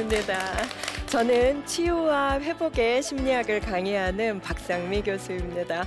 반갑습니다. 저는 치유와 회복의 심리학을 강의하는 박상미 교수입니다.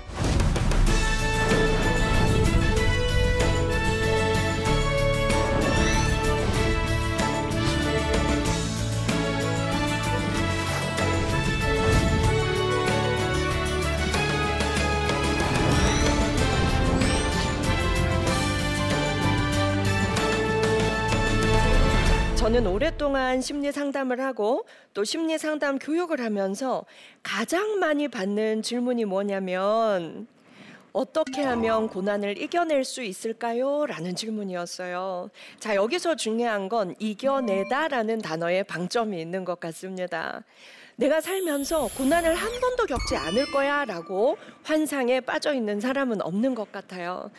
오랫동안 심리 상담을 하고 또 심리 상담 교육을 하면서 가장 많이 받는 질문이 뭐냐면 어떻게 하면 고난을 이겨낼 수 있을까요? 라는 질문이었어요. 자, 여기서 중요한 건 이겨내다 라는 단어에 방점이 있는 것 같습니다. 내가 살면서 고난을 한 번도 겪지 않을 거야 라고 환상에 빠져 있는 사람은 없는 것 같아요.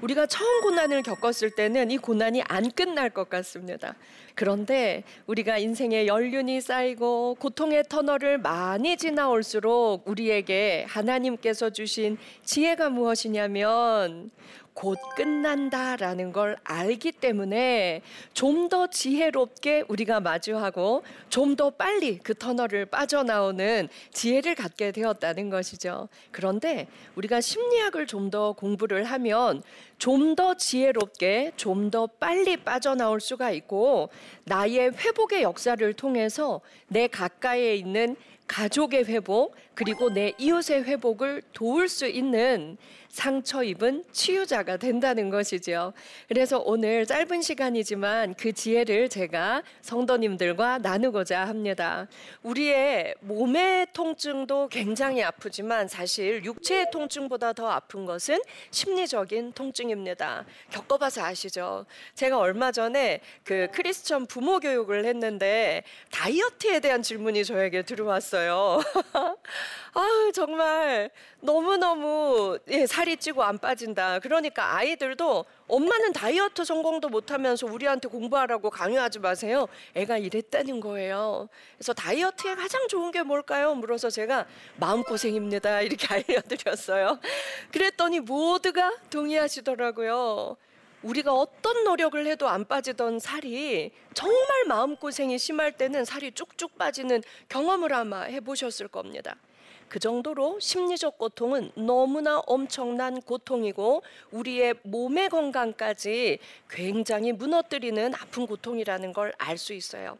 우리가 처음 고난을 겪었을 때는 이 고난이 안 끝날 것 같습니다. 그런데 우리가 인생의 연륜이 쌓이고 고통의 터널을 많이 지나올수록 우리에게 하나님께서 주신 지혜가 무엇이냐면 곧 끝난다라는 걸 알기 때문에 좀 더 지혜롭게 우리가 마주하고 좀 더 빨리 그 터널을 빠져나오는 지혜를 갖게 되었다는 것이죠. 그런데 우리가 심리학을 좀 더 공부를 하면 좀 더 지혜롭게 좀 더 빨리 빠져나올 수가 있고 나의 회복의 역사를 통해서 내 가까이에 있는 가족의 회복 그리고 내 이웃의 회복을 도울 수 있는 상처 입은 치유자가 된다는 것이죠. 그래서 오늘 짧은 시간이지만 그 지혜를 제가 성도님들과 나누고자 합니다. 우리의 몸의 통증도 굉장히 아프지만 사실 육체의 통증보다 더 아픈 것은 심리적인 통증입니다. 겪어봐서 아시죠? 제가 얼마 전에 그 크리스천 부모 교육을 했는데 다이어트에 대한 질문이 저에게 들어왔어요. 아 정말 너무너무 예, 살이 찌고 안 빠진다. 그러니까 아이들도 엄마는 다이어트 성공도 못하면서 우리한테 공부하라고 강요하지 마세요. 애가 이랬다는 거예요. 그래서 다이어트에 가장 좋은 게 뭘까요? 물어서 제가 마음고생입니다. 이렇게 알려드렸어요. 그랬더니 모두가 동의하시더라고요. 우리가 어떤 노력을 해도 안 빠지던 살이 정말 마음고생이 심할 때는 살이 쭉쭉 빠지는 경험을 아마 해보셨을 겁니다. 그 정도로 심리적 고통은 너무나 엄청난 고통이고 우리의 몸의 건강까지 굉장히 무너뜨리는 아픈 고통이라는 걸 알 수 있어요.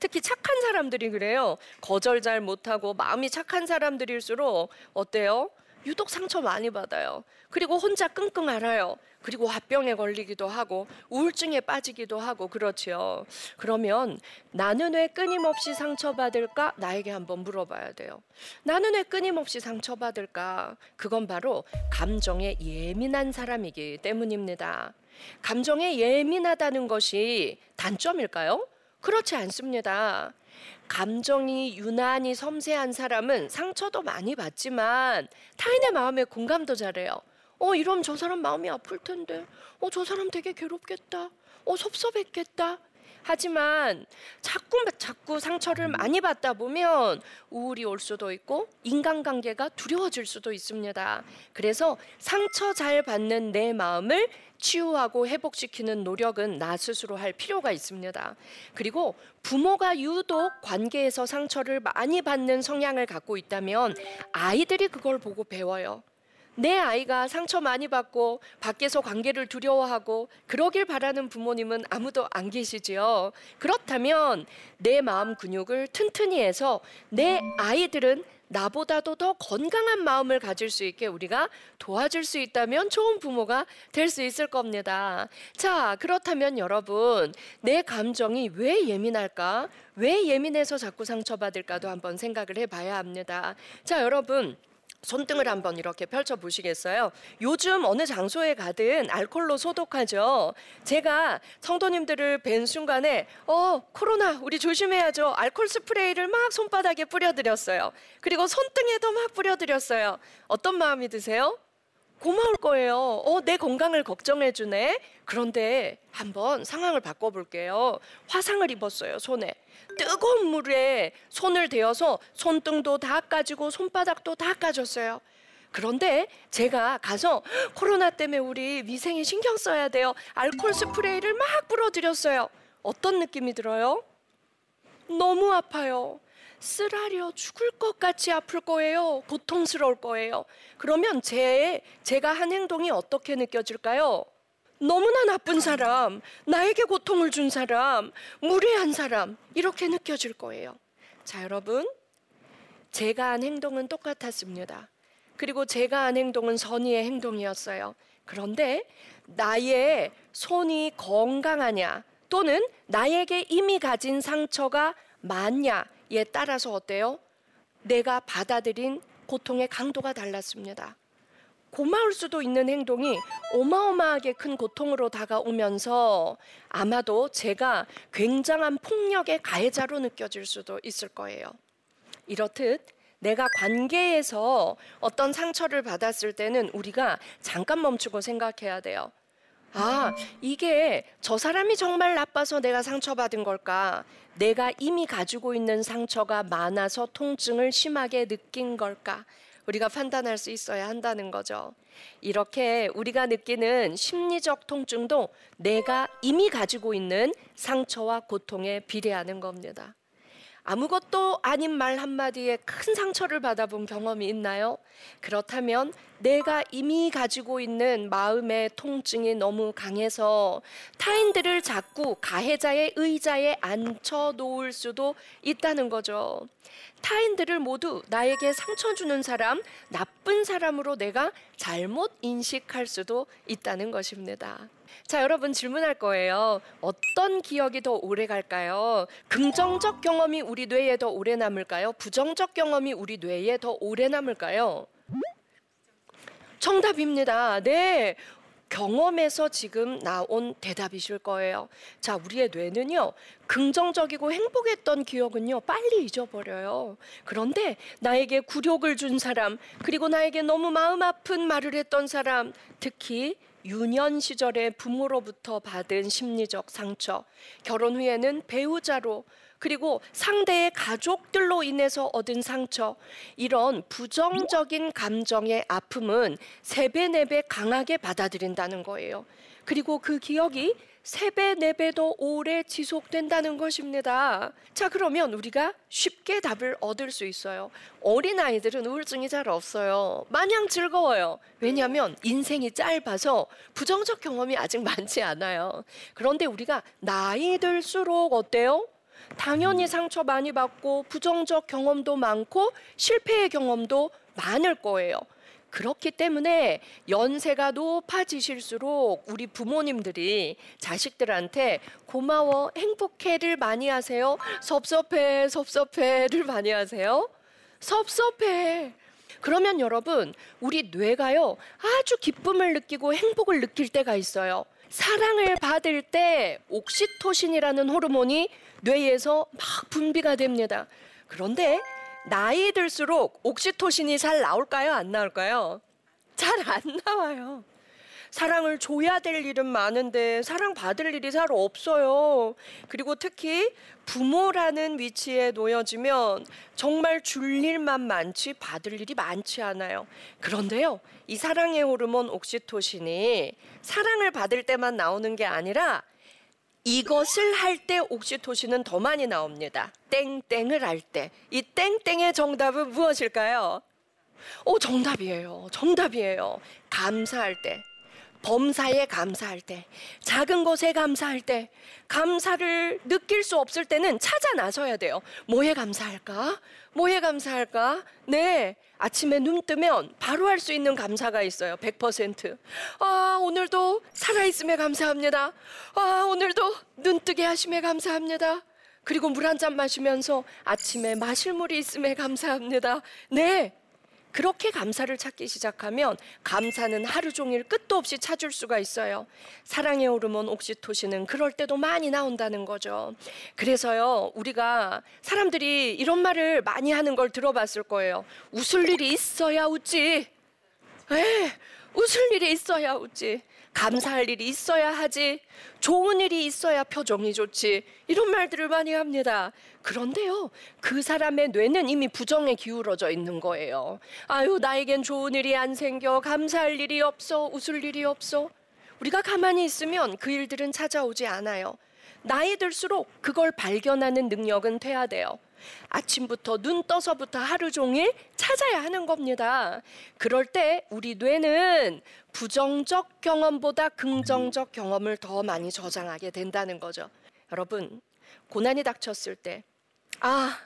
특히 착한 사람들이 그래요. 거절 잘 못하고 마음이 착한 사람들일수록 어때요? 유독 상처 많이 받아요. 그리고 혼자 끙끙 앓아요. 그리고 화병에 걸리기도 하고 우울증에 빠지기도 하고 그렇지요. 그러면 나는 왜 끊임없이 상처받을까? 나에게 한번 물어봐야 돼요. 나는 왜 끊임없이 상처받을까? 그건 바로 감정에 예민한 사람이기 때문입니다. 감정에 예민하다는 것이 단점일까요? 그렇지 않습니다. 감정이 유난히 섬세한 사람은 상처도 많이 받지만 타인의 마음에 공감도 잘해요. 어, 이러면 저 사람 마음이 아플 텐데. 어, 저 사람 되게 괴롭겠다. 어, 섭섭했겠다. 하지만 자꾸 자꾸 상처를 많이 받다 보면 우울이 올 수도 있고 인간관계가 두려워질 수도 있습니다. 그래서 상처 잘 받는 내 마음을 치유하고 회복시키는 노력은 나 스스로 할 필요가 있습니다. 그리고 부모가 유독 관계에서 상처를 많이 받는 성향을 갖고 있다면 아이들이 그걸 보고 배워요. 내 아이가 상처 많이 받고 밖에서 관계를 두려워하고 그러길 바라는 부모님은 아무도 안 계시지요. 그렇다면 내 마음 근육을 튼튼히 해서 내 아이들은 나보다도 더 건강한 마음을 가질 수 있게 우리가 도와줄 수 있다면 좋은 부모가 될 수 있을 겁니다. 자, 그렇다면 여러분, 내 감정이 왜 예민할까? 왜 예민해서 자꾸 상처받을까도 한번 생각을 해 봐야 합니다. 자, 여러분. 손등을 한번 이렇게 펼쳐 보시겠어요? 요즘 어느 장소에 가든 알콜로 소독하죠. 제가 성도님들을 뵌 순간에 어 코로나 우리 조심해야죠. 알콜 스프레이를 막 손바닥에 뿌려드렸어요. 그리고 손등에도 막 뿌려드렸어요. 어떤 마음이 드세요? 고마울 거예요. 어, 내 건강을 걱정해 주네. 그런데 한번 상황을 바꿔 볼게요. 화상을 입었어요, 손에. 뜨거운 물에 손을 대어서 손등도 다 까지고 손바닥도 다 까졌어요. 그런데 제가 가서 코로나 때문에 우리 위생에 신경 써야 돼요. 알콜 스프레이를 막 뿌려드렸어요. 어떤 느낌이 들어요? 너무 아파요. 쓰라려 죽을 것 같이 아플 거예요. 고통스러울 거예요. 그러면 제, 제가 한 행동이 어떻게 느껴질까요? 너무나 나쁜 사람, 나에게 고통을 준 사람, 무례한 사람, 이렇게 느껴질 거예요. 자, 여러분. 제가 한 행동은 똑같았습니다. 그리고 제가 한 행동은 선의의 행동이었어요. 그런데 나의 손이 건강하냐 또는 나에게 이미 가진 상처가 많냐 에 따라서 어때요? 내가 받아들인 고통의 강도가 달랐습니다. 고마울 수도 있는 행동이 어마어마하게 큰 고통으로 다가오면서 아마도 제가 굉장한 폭력의 가해자로 느껴질 수도 있을 거예요. 이렇듯 내가 관계에서 어떤 상처를 받았을 때는 우리가 잠깐 멈추고 생각해야 돼요. 아, 이게 저 사람이 정말 나빠서 내가 상처받은 걸까? 내가 이미 가지고 있는 상처가 많아서 통증을 심하게 느낀 걸까? 우리가 판단할 수 있어야 한다는 거죠. 이렇게 우리가 느끼는 심리적 통증도 내가 이미 가지고 있는 상처와 고통에 비례하는 겁니다. 아무것도 아닌 말 한마디에 큰 상처를 받아본 경험이 있나요? 그렇다면 내가 이미 가지고 있는 마음의 통증이 너무 강해서 타인들을 자꾸 가해자의 의자에 앉혀 놓을 수도 있다는 거죠. 타인들을 모두 나에게 상처 주는 사람, 나쁜 사람으로 내가 잘못 인식할 수도 있다는 것입니다. 자, 여러분 질문할 거예요. 어떤 기억이 더 오래 갈까요? 긍정적 경험이 우리 뇌에 더 오래 남을까요? 부정적 경험이 우리 뇌에 더 오래 남을까요? 정답입니다. 네. 경험에서 지금 나온 대답이실 거예요. 자, 우리의 뇌는요, 긍정적이고 행복했던 기억은요, 빨리 잊어버려요. 그런데 나에게 굴욕을 준 사람, 그리고 나에게 너무 마음 아픈 말을 했던 사람, 특히 유년 시절에 부모로부터 받은 심리적 상처, 결혼 후에는 배우자로 그리고 상대의 가족들로 인해서 얻은 상처, 이런 부정적인 감정의 아픔은 세 배, 네배 강하게 받아들인다는 거예요. 그리고 그 기억이 세 배, 네배더 오래 지속된다는 것입니다. 자, 그러면 우리가 쉽게 답을 얻을 수 있어요. 어린아이들은 우울증이 잘 없어요. 마냥 즐거워요. 왜냐하면 인생이 짧아서 부정적 경험이 아직 많지 않아요. 그런데 우리가 나이 들수록 어때요? 당연히 상처 많이 받고 부정적 경험도 많고 실패의 경험도 많을 거예요. 그렇기 때문에 연세가 높아지실수록 우리 부모님들이 자식들한테 고마워, 행복해를 많이 하세요. 섭섭해, 섭섭해를 많이 하세요. 섭섭해. 그러면 여러분, 우리 뇌가요, 아주 기쁨을 느끼고 행복을 느낄 때가 있어요. 사랑을 받을 때 옥시토신이라는 호르몬이 뇌에서 막 분비가 됩니다. 그런데 나이 들수록 옥시토신이 잘 나올까요? 안 나올까요? 잘 안 나와요. 사랑을 줘야 될 일은 많은데 사랑 받을 일이 잘 없어요. 그리고 특히 부모라는 위치에 놓여지면 정말 줄 일만 많지 받을 일이 많지 않아요. 그런데요, 이 사랑의 호르몬 옥시토신이 사랑을 받을 때만 나오는 게 아니라 이것을 할 때 옥시토신은 더 많이 나옵니다. 땡땡을 할 때. 이 땡땡의 정답은 무엇일까요? 오, 정답이에요. 정답이에요. 감사할 때. 범사에 감사할 때, 작은 것에 감사할 때, 감사를 느낄 수 없을 때는 찾아 나서야 돼요. 뭐에 감사할까? 뭐에 감사할까? 네. 아침에 눈 뜨면 바로 할 수 있는 감사가 있어요. 100%. 아, 오늘도 살아있음에 감사합니다. 아, 오늘도 눈 뜨게 하심에 감사합니다. 그리고 물 한 잔 마시면서 아침에 마실 물이 있음에 감사합니다. 네. 그렇게 감사를 찾기 시작하면 감사는 하루 종일 끝도 없이 찾을 수가 있어요. 사랑의 호르몬 옥시토신은 그럴 때도 많이 나온다는 거죠. 그래서요, 우리가 사람들이 이런 말을 많이 하는 걸 들어봤을 거예요. 웃을 일이 있어야 웃지. 에, 웃을 일이 있어야 웃지. 감사할 일이 있어야 하지. 좋은 일이 있어야 표정이 좋지. 이런 말들을 많이 합니다. 그런데요, 그 사람의 뇌는 이미 부정에 기울어져 있는 거예요. 아유, 나에겐 좋은 일이 안 생겨. 감사할 일이 없어. 웃을 일이 없어. 우리가 가만히 있으면 그 일들은 찾아오지 않아요. 나이 들수록 그걸 발견하는 능력은 돼야 돼요. 아침부터 눈 떠서부터 하루 종일 찾아야 하는 겁니다. 그럴 때 우리 뇌는 부정적 경험보다 긍정적 경험을 더 많이 저장하게 된다는 거죠. 여러분, 고난이 닥쳤을 때, 아,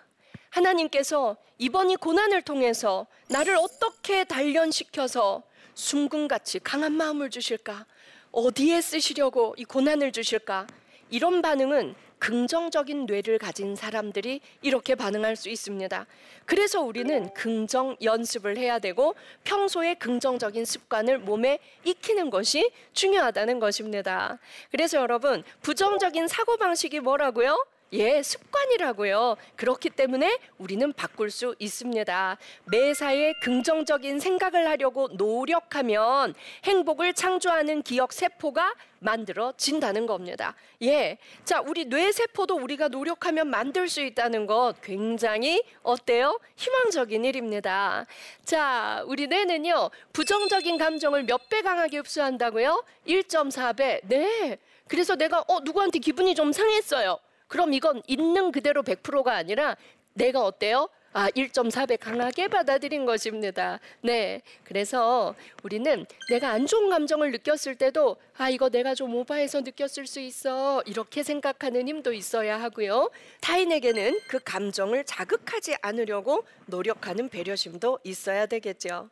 하나님께서 이번 이 고난을 통해서 나를 어떻게 단련시켜서 순금같이 강한 마음을 주실까? 어디에 쓰시려고 이 고난을 주실까? 이런 반응은 긍정적인 뇌를 가진 사람들이 이렇게 반응할 수 있습니다. 그래서 우리는 긍정 연습을 해야 되고 평소에 긍정적인 습관을 몸에 익히는 것이 중요하다는 것입니다. 그래서 여러분, 부정적인 사고방식이 뭐라고요? 예, 습관이라고요. 그렇기 때문에 우리는 바꿀 수 있습니다. 매사에 긍정적인 생각을 하려고 노력하면 행복을 창조하는 기억 세포가 만들어진다는 겁니다. 예. 자, 우리 뇌세포도 우리가 노력하면 만들 수 있다는 것 굉장히 어때요? 희망적인 일입니다. 자, 우리 뇌는요, 부정적인 감정을 몇 배 강하게 흡수한다고요? 1.4배. 네. 그래서 내가, 어, 누구한테 기분이 좀 상했어요. 그럼 이건 있는 그대로 100%가 아니라 내가 어때요? 아, 1.4배 강하게 받아들인 것입니다. 네. 그래서 우리는 내가 안 좋은 감정을 느꼈을 때도 아, 이거 내가 좀 오버해서 느꼈을 수 있어. 이렇게 생각하는 힘도 있어야 하고요. 타인에게는 그 감정을 자극하지 않으려고 노력하는 배려심도 있어야 되겠죠.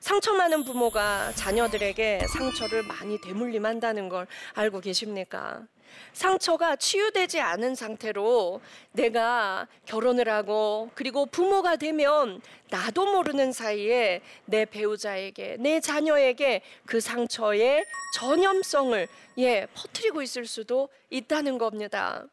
상처 많은 부모가 자녀들에게 상처를 많이 대물림한다는 걸 알고 계십니까? 상처가 치유되지 않은 상태로 내가 결혼을 하고 그리고 부모가 되면 나도 모르는 사이에 내 배우자에게 내 자녀에게 그 상처의 전염성을 예 퍼뜨리고 있을 수도 있다는 겁니다.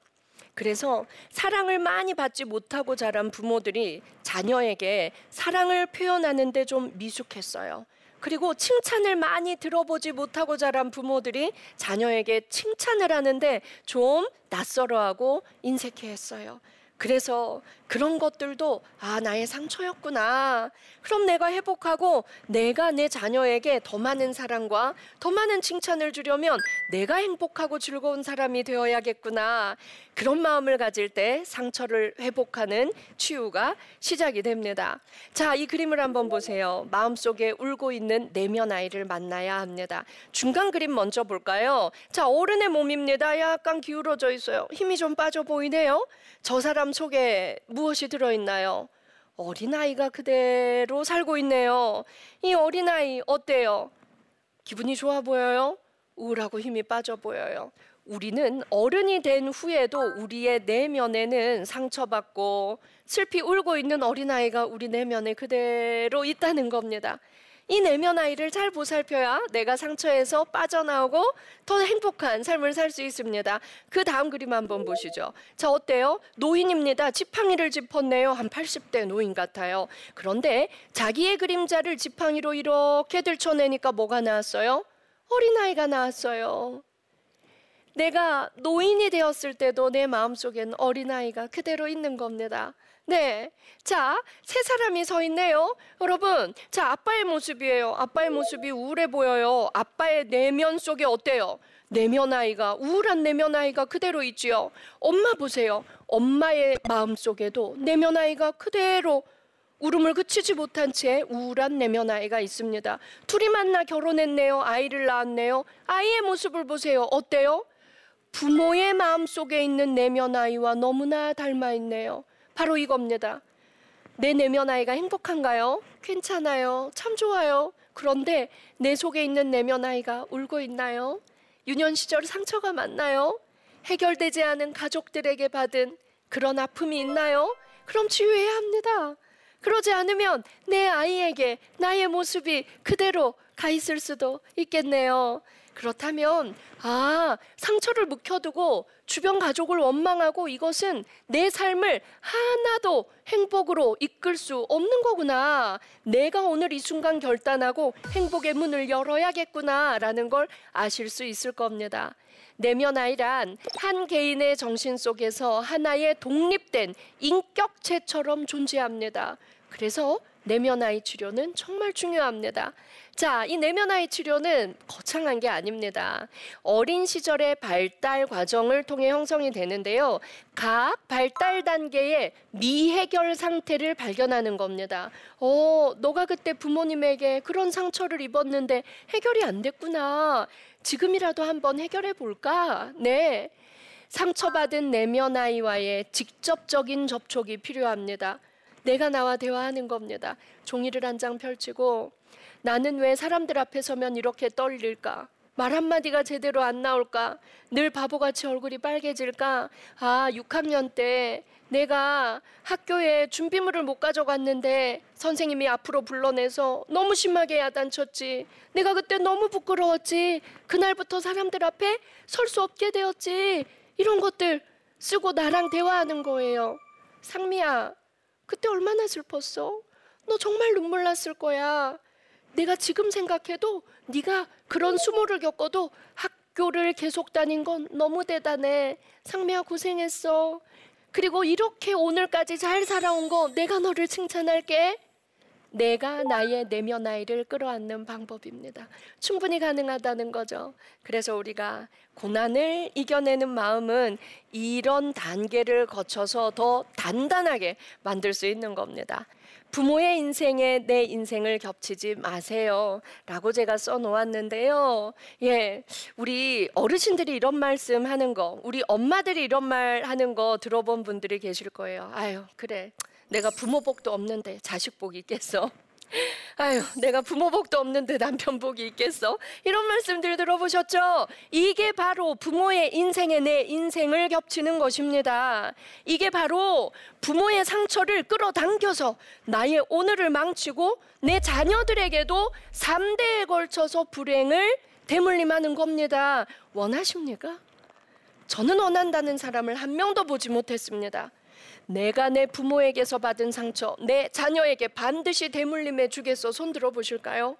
그래서 사랑을 많이 받지 못하고 자란 부모들이 자녀에게 사랑을 표현하는데 좀 미숙했어요. 그리고 칭찬을 많이 들어보지 못하고 자란 부모들이 자녀에게 칭찬을 하는데 좀 낯설어하고 인색해 했어요. 그래서 그런 것들도 아 나의 상처였구나. 그럼 내가 회복하고 내가 내 자녀에게 더 많은 사랑과 더 많은 칭찬을 주려면 내가 행복하고 즐거운 사람이 되어야겠구나. 그런 마음을 가질 때 상처를 회복하는 치유가 시작이 됩니다. 자, 이 그림을 한번 보세요. 마음속에 울고 있는 내면 아이를 만나야 합니다. 중간 그림 먼저 볼까요? 자, 어른의 몸입니다. 약간 기울어져 있어요. 힘이 좀 빠져 보이네요. 저 사람 속에 무엇이 들어있나요? 어린아이가 그대로 살고 있네요. 이 어린아이 어때요? 기분이 좋아 보여요? 우울하고 힘이 빠져 보여요. 우리는 어른이 된 후에도 우리의 내면에는 상처받고 슬피 울고 있는 어린아이가 우리 내면에 그대로 있다는 겁니다. 이 내면 아이를 잘 보살펴야 내가 상처에서 빠져나오고 더 행복한 삶을 살 수 있습니다. 그 다음 그림 한번 보시죠. 자, 어때요? 노인입니다. 지팡이를 짚었네요. 한 80대 노인 같아요. 그런데 자기의 그림자를 지팡이로 이렇게 들춰내니까 뭐가 나왔어요? 어린아이가 나왔어요. 내가 노인이 되었을 때도 내 마음속엔 어린아이가 그대로 있는 겁니다. 네. 자, 세 사람이 서 있네요. 여러분, 자, 아빠의 모습이에요. 아빠의 모습이 우울해 보여요. 아빠의 내면 속에 어때요? 내면 아이가, 우울한 내면 아이가 그대로 있지요. 엄마 보세요. 엄마의 마음 속에도 내면 아이가 그대로 울음을 그치지 못한 채 우울한 내면 아이가 있습니다. 둘이 만나 결혼했네요. 아이를 낳았네요. 아이의 모습을 보세요. 어때요? 부모의 마음 속에 있는 내면 아이와 너무나 닮아 있네요. 바로 이겁니다. 내 내면 아이가 행복한가요? 괜찮아요. 참 좋아요. 그런데 내 속에 있는 내면 아이가 울고 있나요? 유년 시절 상처가 많나요? 해결되지 않은 가족들에게 받은 그런 아픔이 있나요? 그럼 치유해야 합니다. 그러지 않으면 내 아이에게 나의 모습이 그대로 가 있을 수도 있겠네요. 그렇다면 아 상처를 묵혀두고 주변 가족을 원망하고 이것은 내 삶을 하나도 행복으로 이끌 수 없는 거구나. 내가 오늘 이 순간 결단하고 행복의 문을 열어야겠구나 라는 걸 아실 수 있을 겁니다. 내면 아이란 한 개인의 정신 속에서 하나의 독립된 인격체처럼 존재합니다. 그래서 내면 아이 치료는 정말 중요합니다. 자, 이 내면아이 치료는 거창한 게 아닙니다. 어린 시절의 발달 과정을 통해 형성이 되는데요. 각 발달 단계의 미해결 상태를 발견하는 겁니다. 어, 너가 그때 부모님에게 그런 상처를 입었는데 해결이 안 됐구나. 지금이라도 한번 해결해 볼까? 네. 상처받은 내면아이와의 직접적인 접촉이 필요합니다. 내가 나와 대화하는 겁니다. 종이를 한 장 펼치고 나는 왜 사람들 앞에 서면 이렇게 떨릴까? 말 한마디가 제대로 안 나올까? 늘 바보같이 얼굴이 빨개질까? 아, 6학년 때 내가 학교에 준비물을 못 가져갔는데 선생님이 앞으로 불러내서 너무 심하게 야단쳤지. 내가 그때 너무 부끄러웠지. 그날부터 사람들 앞에 설 수 없게 되었지. 이런 것들 쓰고 나랑 대화하는 거예요. 상미야, 그때 얼마나 슬펐어? 너 정말 눈물 났을 거야. 내가 지금 생각해도 네가 그런 수모를 겪어도 학교를 계속 다닌 건 너무 대단해. 상미야 고생했어. 그리고 이렇게 오늘까지 잘 살아온 거 내가 너를 칭찬할게. 내가 나의 내면 아이를 끌어안는 방법입니다. 충분히 가능하다는 거죠. 그래서 우리가 고난을 이겨내는 마음은 이런 단계를 거쳐서 더 단단하게 만들 수 있는 겁니다. 부모의 인생에 내 인생을 겹치지 마세요. 라고 제가 써 놓았는데요. 예. 우리 어르신들이 이런 말씀 하는 거, 우리 엄마들이 이런 말 하는 거 들어본 분들이 계실 거예요. 아유, 그래. 내가 부모 복도 없는데 자식 복이 있겠어. 아유, 내가 부모 복도 없는데 남편 복이 있겠어? 이런 말씀들 들어보셨죠? 이게 바로 부모의 인생에 내 인생을 겹치는 것입니다. 이게 바로 부모의 상처를 끌어당겨서 나의 오늘을 망치고 내 자녀들에게도 3대에 걸쳐서 불행을 대물림하는 겁니다. 원하십니까? 저는 원한다는 사람을 한 명도 보지 못했습니다. 내가 내 부모에게서 받은 상처, 내 자녀에게 반드시 대물림해 주겠어. 손 들어 보실까요?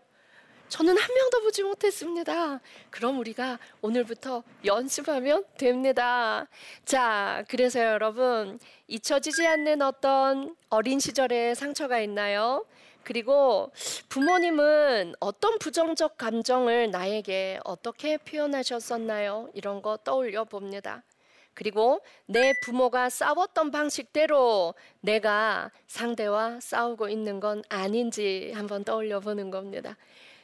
저는 한 명도 보지 못했습니다. 그럼 우리가 오늘부터 연습하면 됩니다. 자, 그래서 여러분, 잊혀지지 않는 어떤 어린 시절의 상처가 있나요? 그리고 부모님은 어떤 부정적 감정을 나에게 어떻게 표현하셨었나요? 이런 거 떠올려 봅니다. 그리고 내 부모가 싸웠던 방식대로 내가 상대와 싸우고 있는 건 아닌지 한번 떠올려 보는 겁니다.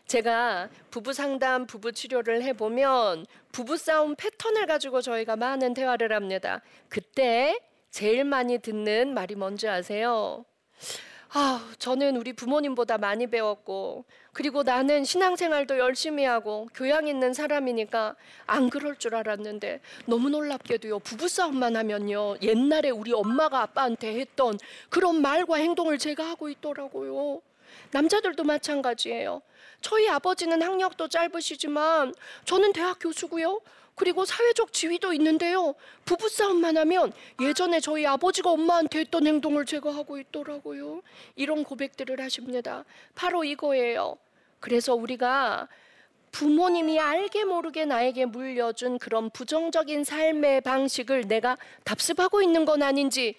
제가 부부 상담, 부부 치료를 해보면 부부 싸움 패턴을 가지고 저희가 많은 대화를 합니다. 그때 제일 많이 듣는 말이 뭔지 아세요? 아, 저는 우리 부모님보다 많이 배웠고, 그리고 나는 신앙생활도 열심히 하고, 교양 있는 사람이니까 안 그럴 줄 알았는데, 너무 놀랍게도요, 부부싸움만 하면요, 옛날에 우리 엄마가 아빠한테 했던 그런 말과 행동을 제가 하고 있더라고요. 남자들도 마찬가지예요. 저희 아버지는 학력도 짧으시지만, 저는 대학 교수고요. 그리고 사회적 지위도 있는데요. 부부싸움만 하면 예전에 저희 아버지가 엄마한테 했던 행동을 제가 하고 있더라고요. 이런 고백들을 하십니다. 바로 이거예요. 그래서 우리가 부모님이 알게 모르게 나에게 물려준 그런 부정적인 삶의 방식을 내가 답습하고 있는 건 아닌지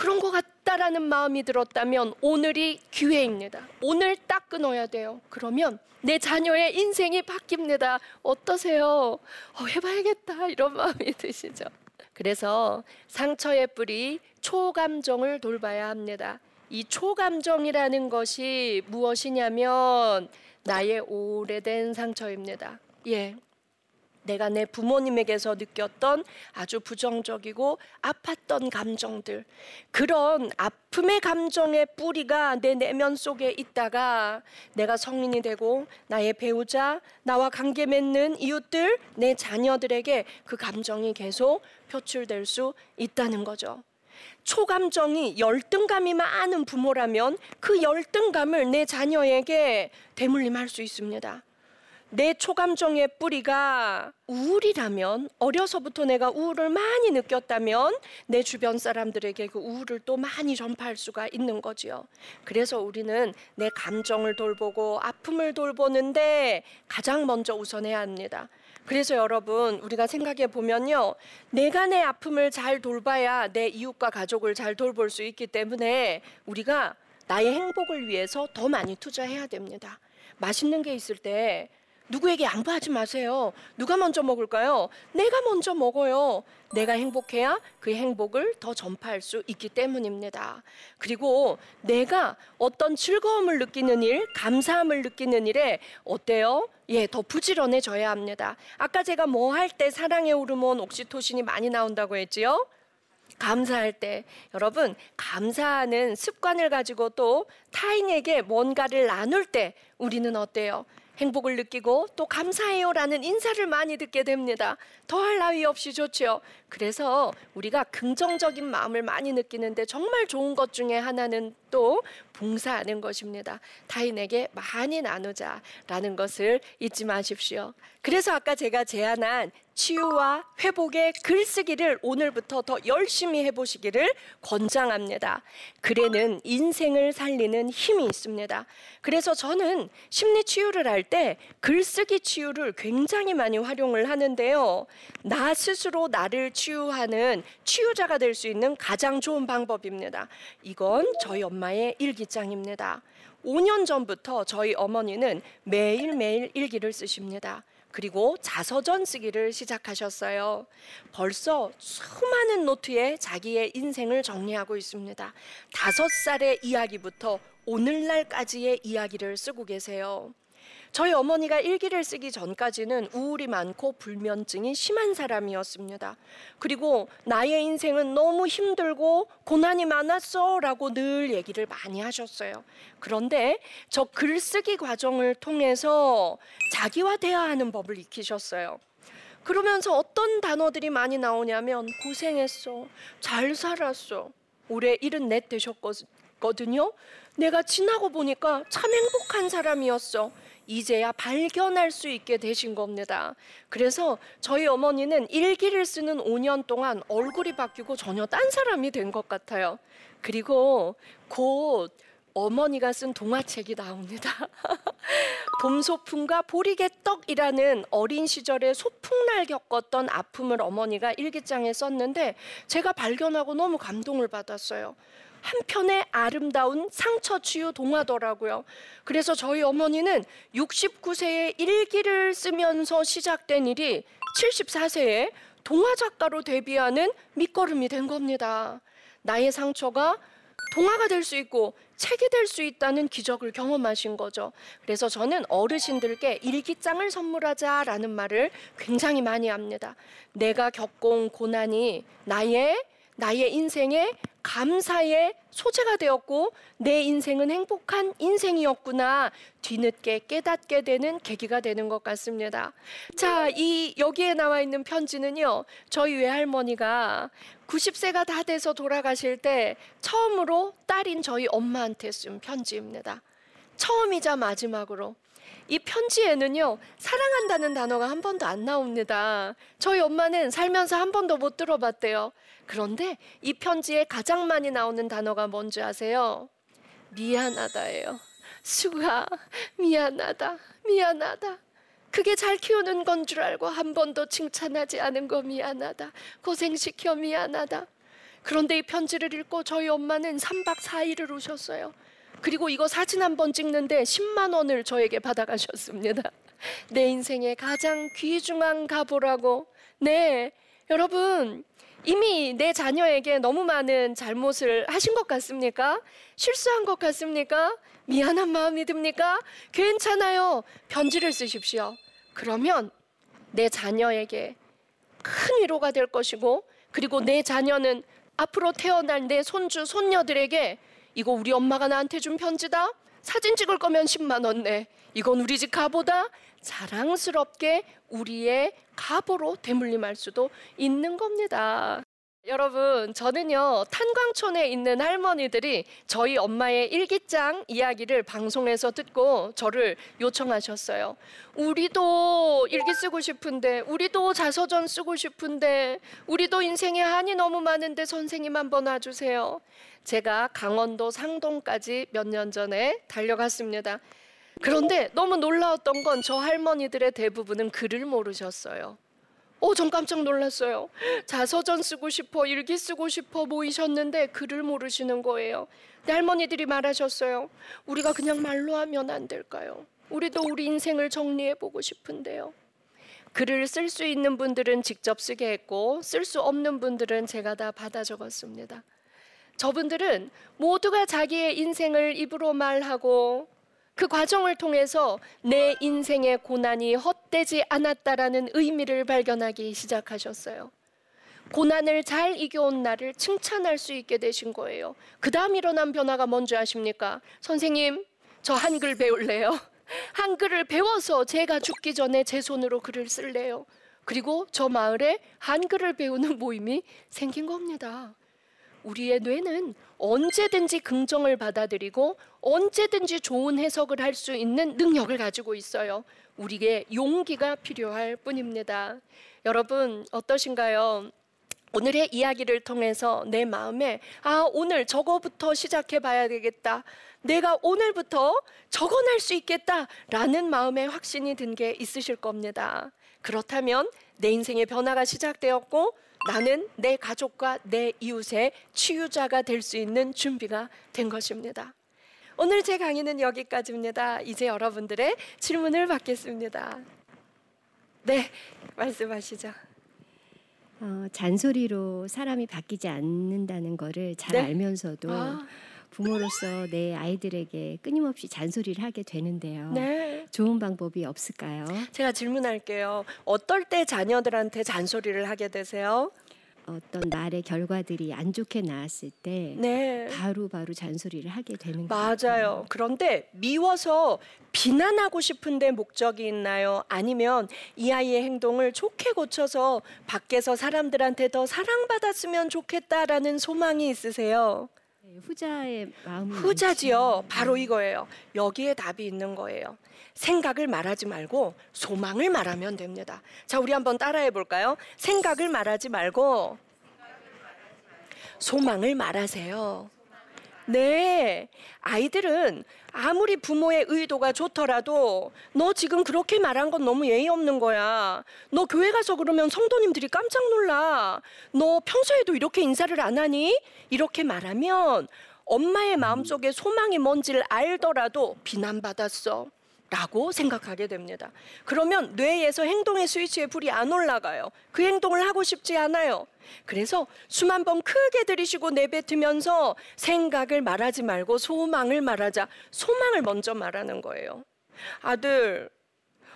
그런 것 같다라는 마음이 들었다면 오늘이 기회입니다. 오늘 딱 끊어야 돼요. 그러면 내 자녀의 인생이 바뀝니다. 어떠세요? 어, 해봐야겠다 이런 마음이 드시죠. 그래서 상처의 뿌리 초감정을 돌봐야 합니다. 이 초감정이라는 것이 무엇이냐면 나의 오래된 상처입니다. 예. 내가 내 부모님에게서 느꼈던 아주 부정적이고 아팠던 감정들, 그런 아픔의 감정의 뿌리가 내 내면 속에 있다가 내가 성인이 되고 나의 배우자, 나와 관계 맺는 이웃들, 내 자녀들에게 그 감정이 계속 표출될 수 있다는 거죠. 초감정이 열등감이 많은 부모라면 그 열등감을 내 자녀에게 대물림할 수 있습니다. 내 초감정의 뿌리가 우울이라면 어려서부터 내가 우울을 많이 느꼈다면 내 주변 사람들에게 그 우울을 또 많이 전파할 수가 있는 거지요. 그래서 우리는 내 감정을 돌보고 아픔을 돌보는데 가장 먼저 우선해야 합니다. 그래서 여러분 우리가 생각해 보면요. 내가 내 아픔을 잘 돌봐야 내 이웃과 가족을 잘 돌볼 수 있기 때문에 우리가 나의 행복을 위해서 더 많이 투자해야 됩니다. 맛있는 게 있을 때 누구에게 양보하지 마세요. 누가 먼저 먹을까요? 내가 먼저 먹어요. 내가 행복해야 그 행복을 더 전파할 수 있기 때문입니다. 그리고 내가 어떤 즐거움을 느끼는 일, 감사함을 느끼는 일에 어때요? 예, 더 부지런해져야 합니다. 아까 제가 뭐 할 때 사랑의 호르몬 옥시토신이 많이 나온다고 했지요? 감사할 때 여러분 감사하는 습관을 가지고 또 타인에게 뭔가를 나눌 때 우리는 어때요? 행복을 느끼고 또 감사해요라는 인사를 많이 듣게 됩니다. 더할 나위 없이 좋죠. 그래서 우리가 긍정적인 마음을 많이 느끼는데 정말 좋은 것 중에 하나는 또 봉사하는 것입니다. 타인에게 많이 나누자라는 것을 잊지 마십시오. 그래서 아까 제가 제안한 치유와 회복의 글쓰기를 오늘부터 더 열심히 해보시기를 권장합니다. 글에는 인생을 살리는 힘이 있습니다. 그래서 저는 심리 치유를 할 때 글쓰기 치유를 굉장히 많이 활용을 하는데요. 나 스스로 나를 치유하는 치유자가 될 수 있는 가장 좋은 방법입니다. 이건 저희 엄마의 일기장입니다. 5년 전부터 저희 어머니는 매일매일 일기를 쓰십니다. 그리고 자서전 쓰기를 시작하셨어요. 벌써 수많은 노트에 자기의 인생을 정리하고 있습니다. 다섯 살의 이야기부터 오늘날까지의 이야기를 쓰고 계세요. 저희 어머니가 일기를 쓰기 전까지는 우울이 많고 불면증이 심한 사람이었습니다. 그리고 나의 인생은 너무 힘들고 고난이 많았어 라고 늘 얘기를 많이 하셨어요. 그런데 저 글쓰기 과정을 통해서 자기와대화하는 법을 익히셨어요. 그러면서 어떤 단어들이 많이 나오냐면 고생했어, 잘 살았어, 올해 74 되셨거든요. 내가 지나고 보니까 참 행복한 사람이었어. 이제야 발견할 수 있게 되신 겁니다. 그래서 저희 어머니는 일기를 쓰는 5년 동안 얼굴이 바뀌고 전혀 딴 사람이 된 것 같아요. 그리고 곧 어머니가 쓴 동화책이 나옵니다. 봄소풍과 보리개떡이라는 어린 시절에 소풍날 겪었던 아픔을 어머니가 일기장에 썼는데 제가 발견하고 너무 감동을 받았어요. 한편의 아름다운 상처 치유 동화더라고요. 그래서 저희 어머니는 69세에 일기를 쓰면서 시작된 일이 74세에 동화 작가로 데뷔하는 밑거름이 된 겁니다. 나의 상처가 동화가 될 수 있고 책이 될 수 있다는 기적을 경험하신 거죠. 그래서 저는 어르신들께 일기장을 선물하자라는 말을 굉장히 많이 합니다. 내가 겪은 고난이 나의 나의 인생에 감사의 소재가 되었고 내 인생은 행복한 인생이었구나 뒤늦게 깨닫게 되는 계기가 되는 것 같습니다. 자, 이 여기에 나와 있는 편지는요. 저희 외할머니가 90세가 다 돼서 돌아가실 때 처음으로 딸인 저희 엄마한테 쓴 편지입니다. 처음이자 마지막으로 이 편지에는요, 사랑한다는 단어가 한 번도 안 나옵니다. 저희 엄마는 살면서 한 번도 못 들어봤대요. 그런데 이 편지에 가장 많이 나오는 단어가 뭔지 아세요? 미안하다예요. 수가 미안하다, 미안하다. 그게 잘 키우는 건 줄 알고 한 번도 칭찬하지 않은 거 미안하다. 고생시켜 미안하다. 그런데 이 편지를 읽고 저희 엄마는 3박 4일을 오셨어요. 그리고 이거 사진 한 번 찍는데 10만 원을 저에게 받아가셨습니다. 내 인생의 가장 귀중한 가보라고. 네, 여러분 이미 내 자녀에게 너무 많은 잘못을 하신 것 같습니까? 실수한 것 같습니까? 미안한 마음이 듭니까? 괜찮아요. 편지를 쓰십시오. 그러면 내 자녀에게 큰 위로가 될 것이고 그리고 내 자녀는 앞으로 태어날 내 손주 손녀들에게 이거 우리 엄마가 나한테 준 편지다. 사진 찍을 거면 10만 원 내. 이건 우리 집 가보다 자랑스럽게 우리의 가보로 대물림할 수도 있는 겁니다. 여러분, 저는요, 탄광촌에 있는 할머니들이 저희 엄마의 일기장 이야기를 방송에서 듣고 저를 요청하셨어요. 우리도 일기 쓰고 싶은데, 우리도 자서전 쓰고 싶은데, 우리도 인생에 한이 너무 많은데 선생님 한번 와주세요. 제가 강원도 상동까지 몇 년 전에 달려갔습니다. 그런데 너무 놀라웠던 건 저 할머니들의 대부분은 글을 모르셨어요. 오, 전 깜짝 놀랐어요. 자서전 쓰고 싶어, 일기 쓰고 싶어 모이셨는데 글을 모르시는 거예요. 내 할머니들이 말하셨어요. 우리가 그냥 말로 하면 안 될까요? 우리도 우리 인생을 정리해 보고 싶은데요. 글을 쓸 수 있는 분들은 직접 쓰게 했고 쓸 수 없는 분들은 제가 다 받아 적었습니다. 저분들은 모두가 자기의 인생을 입으로 말하고 그 과정을 통해서 내 인생의 고난이 헛되지 않았다라는 의미를 발견하기 시작하셨어요. 고난을 잘 이겨온 나를 칭찬할 수 있게 되신 거예요. 그 다음 일어난 변화가 뭔지 아십니까? 선생님, 저 한글 배울래요. 한글을 배워서 제가 죽기 전에 제 손으로 글을 쓸래요. 그리고 저 마을에 한글을 배우는 모임이 생긴 겁니다. 우리의 뇌는 언제든지 긍정을 받아들이고 언제든지 좋은 해석을 할 수 있는 능력을 가지고 있어요. 우리에게 용기가 필요할 뿐입니다. 여러분 어떠신가요? 오늘의 이야기를 통해서 내 마음에 아 오늘 저거부터 시작해 봐야 되겠다. 내가 오늘부터 적어낼 수 있겠다라는 마음의 확신이 든 게 있으실 겁니다. 그렇다면 내 인생의 변화가 시작되었고 나는 내 가족과 내 이웃의 치유자가 될 수 있는 준비가 된 것입니다. 오늘 제 강의는 여기까지입니다. 이제 여러분들의 질문을 받겠습니다. 네, 말씀하시죠. 어, 잔소리로 사람이 바뀌지 않는다는 거를 잘 네? 알면서도 아, 부모로서 내 아이들에게 끊임없이 잔소리를 하게 되는데요. 네. 좋은 방법이 없을까요? 제가 질문할게요. 어떨 때 자녀들한테 잔소리를 하게 되세요? 어떤 말의 결과들이 안 좋게 나왔을 때 네. 바로 바로 잔소리를 하게 되는 것 맞아요. 그런데 미워서 비난하고 싶은데 목적이 있나요? 아니면 이 아이의 행동을 좋게 고쳐서 밖에서 사람들한테 더 사랑받았으면 좋겠다라는 소망이 있으세요? 네, 후자의 마음이 후자지요. 바로 이거예요. 여기에 답이 있는 거예요. 생각을 말하지 말고 소망을 말하면 됩니다. 자, 우리 한번 따라해 볼까요? 생각을 말하지 말고 소망을 말하세요. 네. 아이들은 아무리 부모의 의도가 좋더라도 너 지금 그렇게 말한 건 너무 예의 없는 거야. 너 교회 가서 그러면 성도님들이 깜짝 놀라. 너 평소에도 이렇게 인사를 안 하니? 이렇게 말하면 엄마의 마음속에 소망이 뭔지를 알더라도 비난받았어. 라고 생각하게 됩니다. 그러면 뇌에서 행동의 스위치에 불이 안 올라가요. 그 행동을 하고 싶지 않아요. 그래서 숨 한 번 크게 들이쉬고 내뱉으면서 생각을 말하지 말고 소망을 말하자. 소망을 먼저 말하는 거예요. 아들,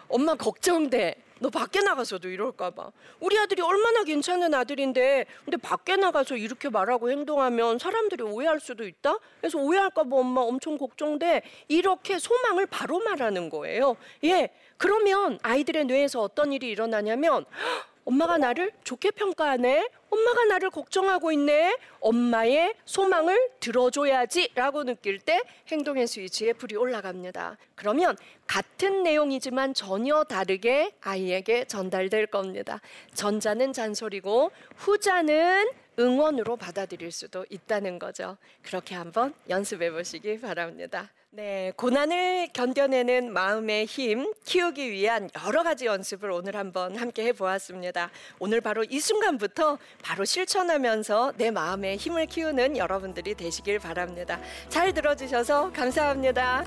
엄마 걱정돼. 너 밖에 나가서도 이럴까봐. 우리 아들이 얼마나 괜찮은 아들인데, 근데 밖에 나가서 이렇게 말하고 행동하면 사람들이 오해할 수도 있다? 그래서 오해할까봐 엄마 엄청 걱정돼. 이렇게 소망을 바로 말하는 거예요. 예. 그러면 아이들의 뇌에서 어떤 일이 일어나냐면, "헉, 엄마가 나를 좋게 평가하네. 엄마가 나를 걱정하고 있네. 엄마의 소망을 들어줘야지 라고 느낄 때 행동의 스위치에 불이 올라갑니다. 그러면 같은 내용이지만 전혀 다르게 아이에게 전달될 겁니다. 전자는 잔소리고 후자는 응원으로 받아들일 수도 있다는 거죠. 그렇게 한번 연습해 보시기 바랍니다. 네, 고난을 견뎌내는 마음의 힘 키우기 위한 여러 가지 연습을 오늘 한번 함께 해보았습니다. 오늘 바로 이 순간부터 바로 실천하면서 내 마음의 힘을 키우는 여러분들이 되시길 바랍니다. 잘 들어주셔서 감사합니다.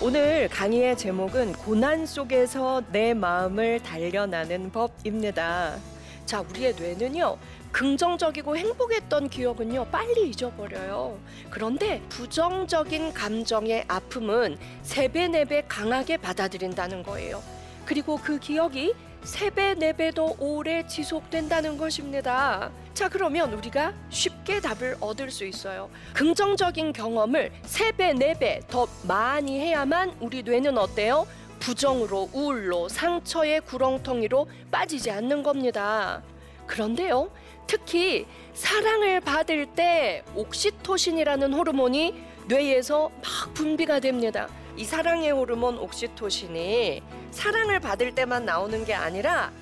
오늘 강의의 제목은 고난 속에서 내 마음을 단련하는 법입니다. 자, 우리의 뇌는요. 긍정적이고 행복했던 기억은요. 빨리 잊어버려요. 그런데 부정적인 감정의 아픔은 세 배, 네배 강하게 받아들인다는 거예요. 그리고 그 기억이 세 배, 네배더 오래 지속된다는 것입니다. 자, 그러면 우리가 쉽게 답을 얻을 수 있어요. 긍정적인 경험을 세 배, 네배더 많이 해야만 우리 뇌는 어때요? 부정으로, 우울로, 상처의 구렁텅이로 빠지지 않는 겁니다. 그런데요, 특히 사랑을 받을 때 옥시토신이라는 호르몬이 뇌에서 막 분비가 됩니다. 이 사랑의 호르몬 옥시토신이 사랑을 받을 때만 나오는 게 아니라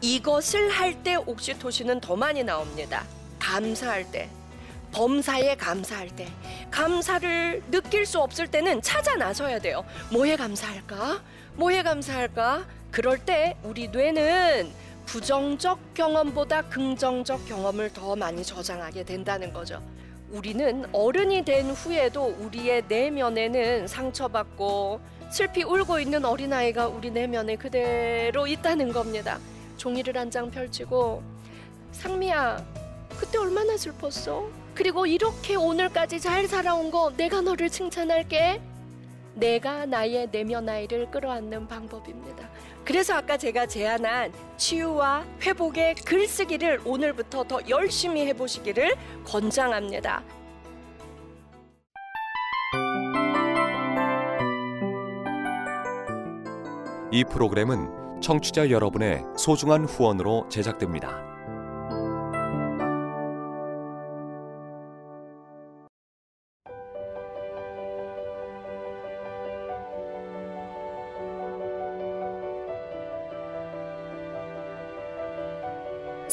이것을 할 때 옥시토신은 더 많이 나옵니다. 감사할 때. 범사에 감사할 때 감사를 느낄 수 없을 때는 찾아 나서야 돼요. 뭐에 감사할까? 뭐에 감사할까? 그럴 때 우리 뇌는 부정적 경험보다 긍정적 경험을 더 많이 저장하게 된다는 거죠. 우리는 어른이 된 후에도 우리의 내면에는 상처받고 슬피 울고 있는 어린아이가 우리 내면에 그대로 있다는 겁니다. 종이를 한 장 펼치고 상미야 그때 얼마나 슬펐어? 그리고 이렇게 오늘까지 잘 살아온 거 내가 너를 칭찬할게. 내가 나의 내면 아이를 끌어안는 방법입니다. 그래서 아까 제가 제안한 치유와 회복의 글쓰기를 오늘부터 더 열심히 해보시기를 권장합니다. 이 프로그램은 청취자 여러분의 소중한 후원으로 제작됩니다.